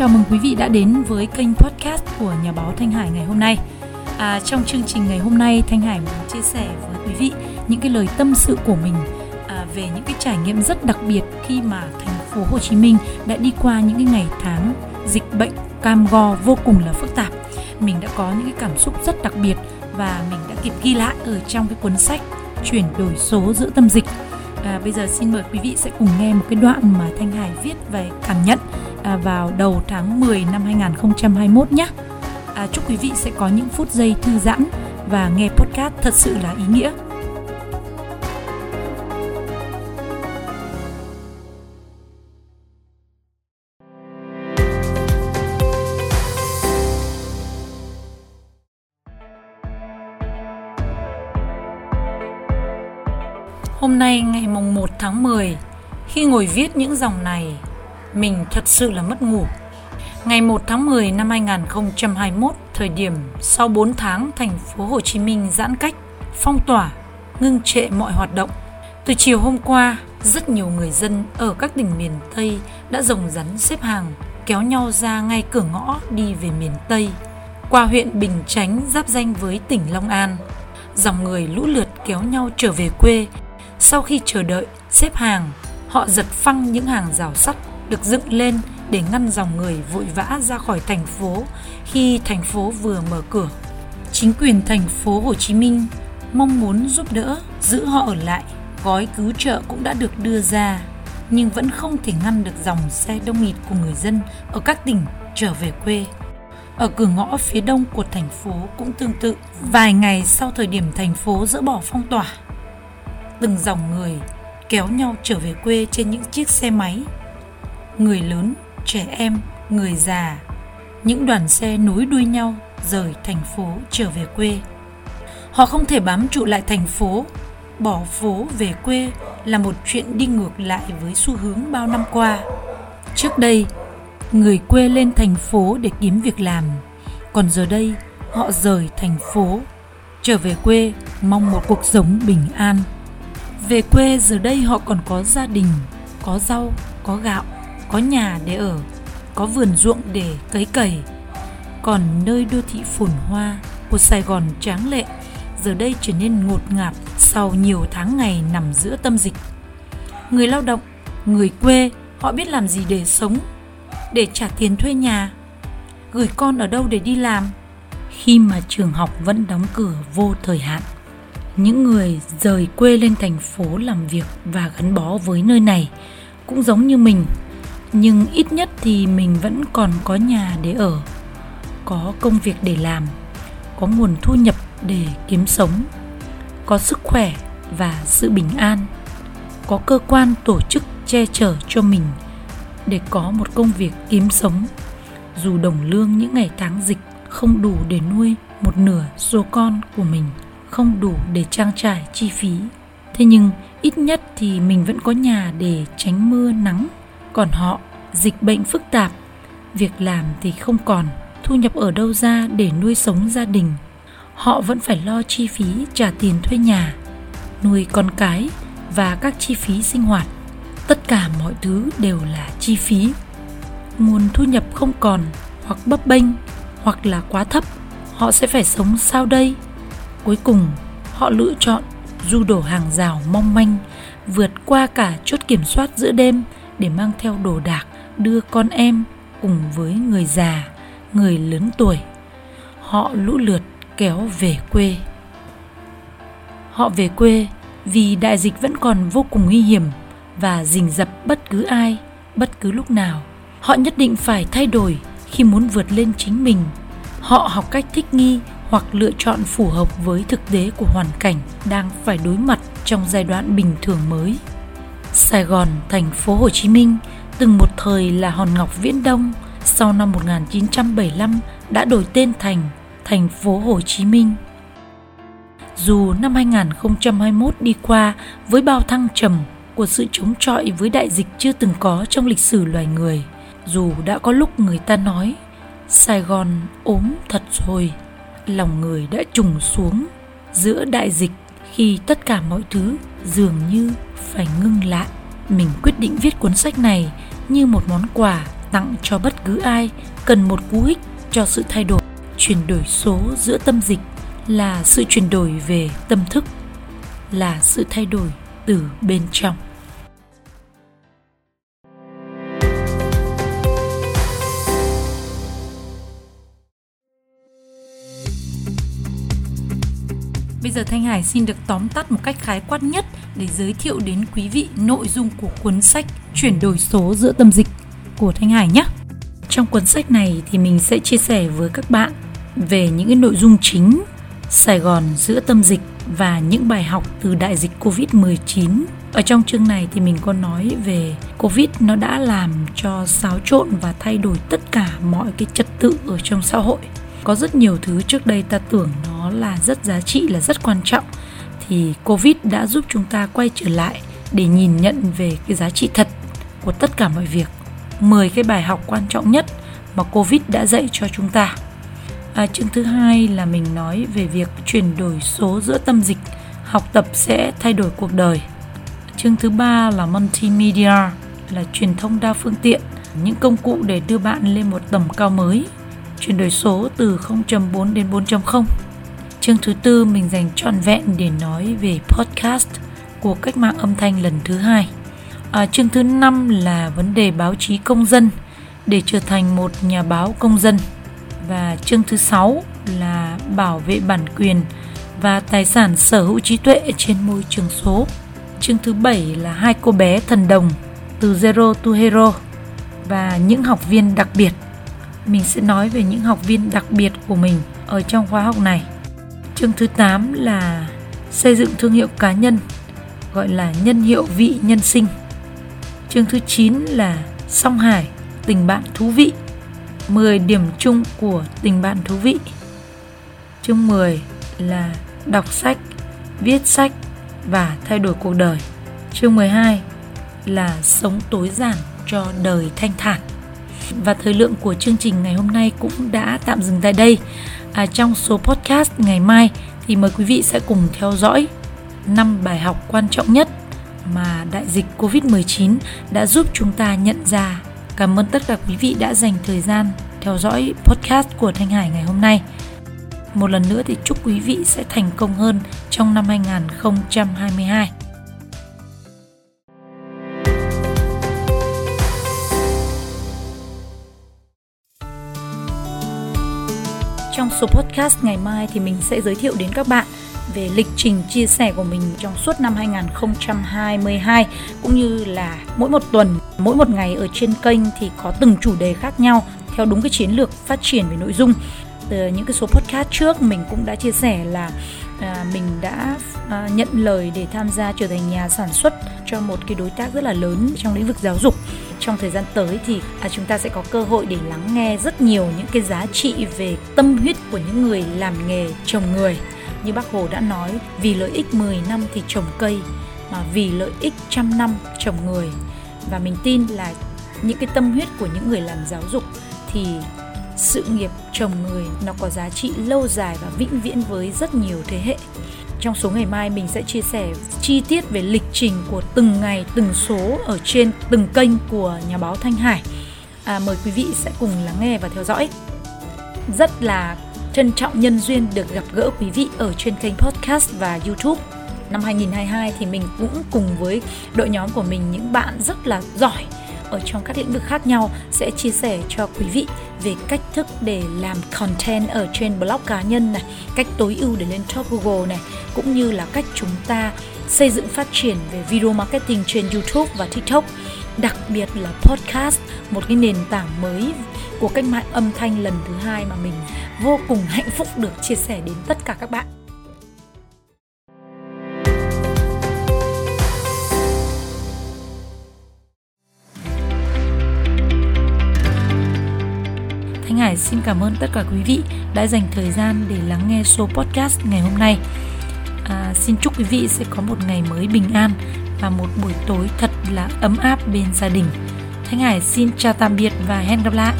chào mừng quý vị đã đến với kênh podcast của nhà báo Thanh Hải ngày hôm nay. À, trong chương trình ngày hôm nay, Thanh Hải muốn chia sẻ với quý vị những cái lời tâm sự của mình à, về những cái trải nghiệm rất đặc biệt khi mà thành phố Hồ Chí Minh đã đi qua những cái ngày tháng dịch bệnh cam go vô cùng là phức tạp. Mình đã có những cái cảm xúc rất đặc biệt và mình đã kịp ghi lại ở trong cái cuốn sách chuyển đổi số giữa tâm dịch À, bây giờ xin mời quý vị sẽ cùng nghe một cái đoạn mà Thanh Hải viết về cảm nhận à, vào đầu tháng 10 năm 2021 nhé. À, chúc quý vị sẽ có những phút giây thư giãn và nghe podcast thật sự là ý nghĩa. Hôm nay ngày mùng 1 tháng 10, khi ngồi viết những dòng này, mình thật sự là mất ngủ. Ngày 1 tháng 10 năm 2021, thời điểm sau 4 tháng thành phố Hồ Chí Minh giãn cách, phong tỏa, ngưng trệ mọi hoạt động. Từ chiều hôm qua, rất nhiều người dân ở các tỉnh miền Tây đã rồng rắn xếp hàng, kéo nhau ra ngay cửa ngõ đi về miền Tây, qua huyện Bình Chánh giáp danh với tỉnh Long An. Dòng người lũ lượt kéo nhau trở về quê sau khi chờ đợi, xếp hàng, họ giật phăng những hàng rào sắt được dựng lên để ngăn dòng người vội vã ra khỏi thành phố khi thành phố vừa mở cửa. Chính quyền thành phố Hồ Chí Minh mong muốn giúp đỡ giữ họ ở lại, gói cứu trợ cũng đã được đưa ra, nhưng vẫn không thể ngăn được dòng xe đông nghịt của người dân ở các tỉnh trở về quê. Ở cửa ngõ phía đông của thành phố cũng tương tự, vài ngày sau thời điểm thành phố dỡ bỏ phong tỏa, từng dòng người kéo nhau trở về quê trên những chiếc xe máy. Người lớn, trẻ em, người già, những đoàn xe nối đuôi nhau rời thành phố trở về quê. Họ không thể bám trụ lại thành phố, bỏ phố về quê là một chuyện đi ngược lại với xu hướng bao năm qua. Trước đây, người quê lên thành phố để kiếm việc làm, còn giờ đây họ rời thành phố trở về quê mong một cuộc sống bình an. Về quê giờ đây họ còn có gia đình, có rau, có gạo, có nhà để ở, có vườn ruộng để cấy cày. Còn nơi đô thị phồn hoa của Sài Gòn tráng lệ giờ đây trở nên ngột ngạt sau nhiều tháng ngày nằm giữa tâm dịch. Người lao động, người quê, họ biết làm gì để sống, để trả tiền thuê nhà, gửi con ở đâu để đi làm khi mà trường học vẫn đóng cửa vô thời hạn những người rời quê lên thành phố làm việc và gắn bó với nơi này cũng giống như mình nhưng ít nhất thì mình vẫn còn có nhà để ở, có công việc để làm, có nguồn thu nhập để kiếm sống, có sức khỏe và sự bình an, có cơ quan tổ chức che chở cho mình để có một công việc kiếm sống. Dù đồng lương những ngày tháng dịch không đủ để nuôi một nửa số con của mình, không đủ để trang trải chi phí. Thế nhưng ít nhất thì mình vẫn có nhà để tránh mưa nắng còn họ dịch bệnh phức tạp việc làm thì không còn thu nhập ở đâu ra để nuôi sống gia đình. Họ vẫn phải lo chi phí trả tiền thuê nhà nuôi con cái và các chi phí sinh hoạt. Tất cả mọi thứ đều là chi phí. Nguồn thu nhập không còn hoặc bấp bênh hoặc là quá thấp họ sẽ phải sống sao đây? Cuối cùng, họ lựa chọn du đổ hàng rào mong manh, vượt qua cả chốt kiểm soát giữa đêm để mang theo đồ đạc đưa con em cùng với người già, người lớn tuổi. Họ lũ lượt kéo về quê. Họ về quê vì đại dịch vẫn còn vô cùng nguy hiểm và rình rập bất cứ ai, bất cứ lúc nào. Họ nhất định phải thay đổi khi muốn vượt lên chính mình. Họ học cách thích nghi hoặc lựa chọn phù hợp với thực tế của hoàn cảnh đang phải đối mặt trong giai đoạn bình thường mới. Sài Gòn, thành phố Hồ Chí Minh từng một thời là hòn ngọc viễn đông, sau năm 1975 đã đổi tên thành thành phố Hồ Chí Minh. Dù năm 2021 đi qua với bao thăng trầm của sự chống chọi với đại dịch chưa từng có trong lịch sử loài người, dù đã có lúc người ta nói Sài Gòn ốm thật rồi, lòng người đã trùng xuống giữa đại dịch khi tất cả mọi thứ dường như phải ngưng lại mình quyết định viết cuốn sách này như một món quà tặng cho bất cứ ai cần một cú hích cho sự thay đổi. Chuyển đổi số giữa tâm dịch là sự chuyển đổi về tâm thức, là sự thay đổi từ bên trong. Bây giờ Thanh Hải xin được tóm tắt một cách khái quát nhất để giới thiệu đến quý vị nội dung của cuốn sách Chuyển đổi số giữa tâm dịch của Thanh Hải nhé. Trong cuốn sách này thì mình sẽ chia sẻ với các bạn về những cái nội dung chính Sài Gòn giữa tâm dịch và những bài học từ đại dịch Covid-19. Ở trong chương này thì mình có nói về Covid nó đã làm cho xáo trộn và thay đổi tất cả mọi cái trật tự ở trong xã hội. Có rất nhiều thứ trước đây ta tưởng nó là rất giá trị, là rất quan trọng thì Covid đã giúp chúng ta quay trở lại để nhìn nhận về cái giá trị thật của tất cả mọi việc. 10 cái bài học quan trọng nhất mà Covid đã dạy cho chúng ta. À, chương thứ hai là mình nói về việc chuyển đổi số giữa tâm dịch, học tập sẽ thay đổi cuộc đời. Chương thứ ba là multimedia, là truyền thông đa phương tiện, những công cụ để đưa bạn lên một tầm cao mới, chuyển đổi số từ 0.4 đến 4.0. Chương thứ tư mình dành trọn vẹn để nói về podcast của cách mạng âm thanh lần thứ hai. À, chương thứ năm là vấn đề báo chí công dân để trở thành một nhà báo công dân. Và chương thứ sáu là bảo vệ bản quyền và tài sản sở hữu trí tuệ trên môi trường số. Chương thứ bảy là hai cô bé thần đồng từ Zero to Hero và những học viên đặc biệt. Mình sẽ nói về những học viên đặc biệt của mình ở trong khóa học này. Chương thứ 8 là xây dựng thương hiệu cá nhân, gọi là nhân hiệu vị nhân sinh. Chương thứ 9 là song hải, tình bạn thú vị. 10 điểm chung của tình bạn thú vị. Chương 10 là đọc sách, viết sách và thay đổi cuộc đời. Chương 12 là sống tối giản cho đời thanh thản. Và thời lượng của chương trình ngày hôm nay cũng đã tạm dừng tại đây. À, trong số podcast ngày mai thì mời quý vị sẽ cùng theo dõi năm bài học quan trọng nhất mà đại dịch Covid-19 đã giúp chúng ta nhận ra. Cảm ơn tất cả quý vị đã dành thời gian theo dõi podcast của Thanh Hải ngày hôm nay. Một lần nữa thì chúc quý vị sẽ thành công hơn trong năm 2022. Trong số podcast ngày mai thì mình sẽ giới thiệu đến các bạn về lịch trình chia sẻ của mình trong suốt năm 2022 cũng như là mỗi một tuần, mỗi một ngày ở trên kênh thì có từng chủ đề khác nhau theo đúng cái chiến lược phát triển về nội dung. Từ những cái số podcast trước mình cũng đã chia sẻ là à, mình đã à, nhận lời để tham gia trở thành nhà sản xuất cho một cái đối tác rất là lớn trong lĩnh vực giáo dục. Trong thời gian tới thì à, chúng ta sẽ có cơ hội để lắng nghe rất nhiều những cái giá trị về tâm huyết của những người làm nghề trồng người. Như bác hồ đã nói vì lợi ích 10 năm thì trồng cây mà vì lợi ích trăm năm trồng người. Và mình tin là những cái tâm huyết của những người làm giáo dục thì sự nghiệp trồng người nó có giá trị lâu dài và vĩnh viễn với rất nhiều thế hệ. Trong số ngày mai mình sẽ chia sẻ chi tiết về lịch trình của từng ngày từng số ở trên từng kênh của nhà báo thanh hải. À, mời quý vị sẽ cùng lắng nghe và theo dõi. Rất là trân trọng nhân duyên được gặp gỡ quý vị ở trên kênh podcast và youtube. Năm 2022 thì mình cũng cùng với đội nhóm của mình những bạn rất là giỏi ở trong các lĩnh vực khác nhau sẽ chia sẻ cho quý vị về cách thức để làm content ở trên blog cá nhân này, cách tối ưu để lên top Google này, cũng như là cách chúng ta xây dựng phát triển về video marketing trên YouTube và TikTok. Đặc biệt là podcast, một cái nền tảng mới của cách mạng âm thanh lần thứ hai mà mình vô cùng hạnh phúc được chia sẻ đến tất cả các bạn. Hải xin cảm ơn tất cả quý vị đã dành thời gian để lắng nghe số podcast ngày hôm nay. À, xin chúc quý vị sẽ có một ngày mới bình an và một buổi tối thật là ấm áp bên gia đình. Thanh Hải xin chào tạm biệt và hẹn gặp lại.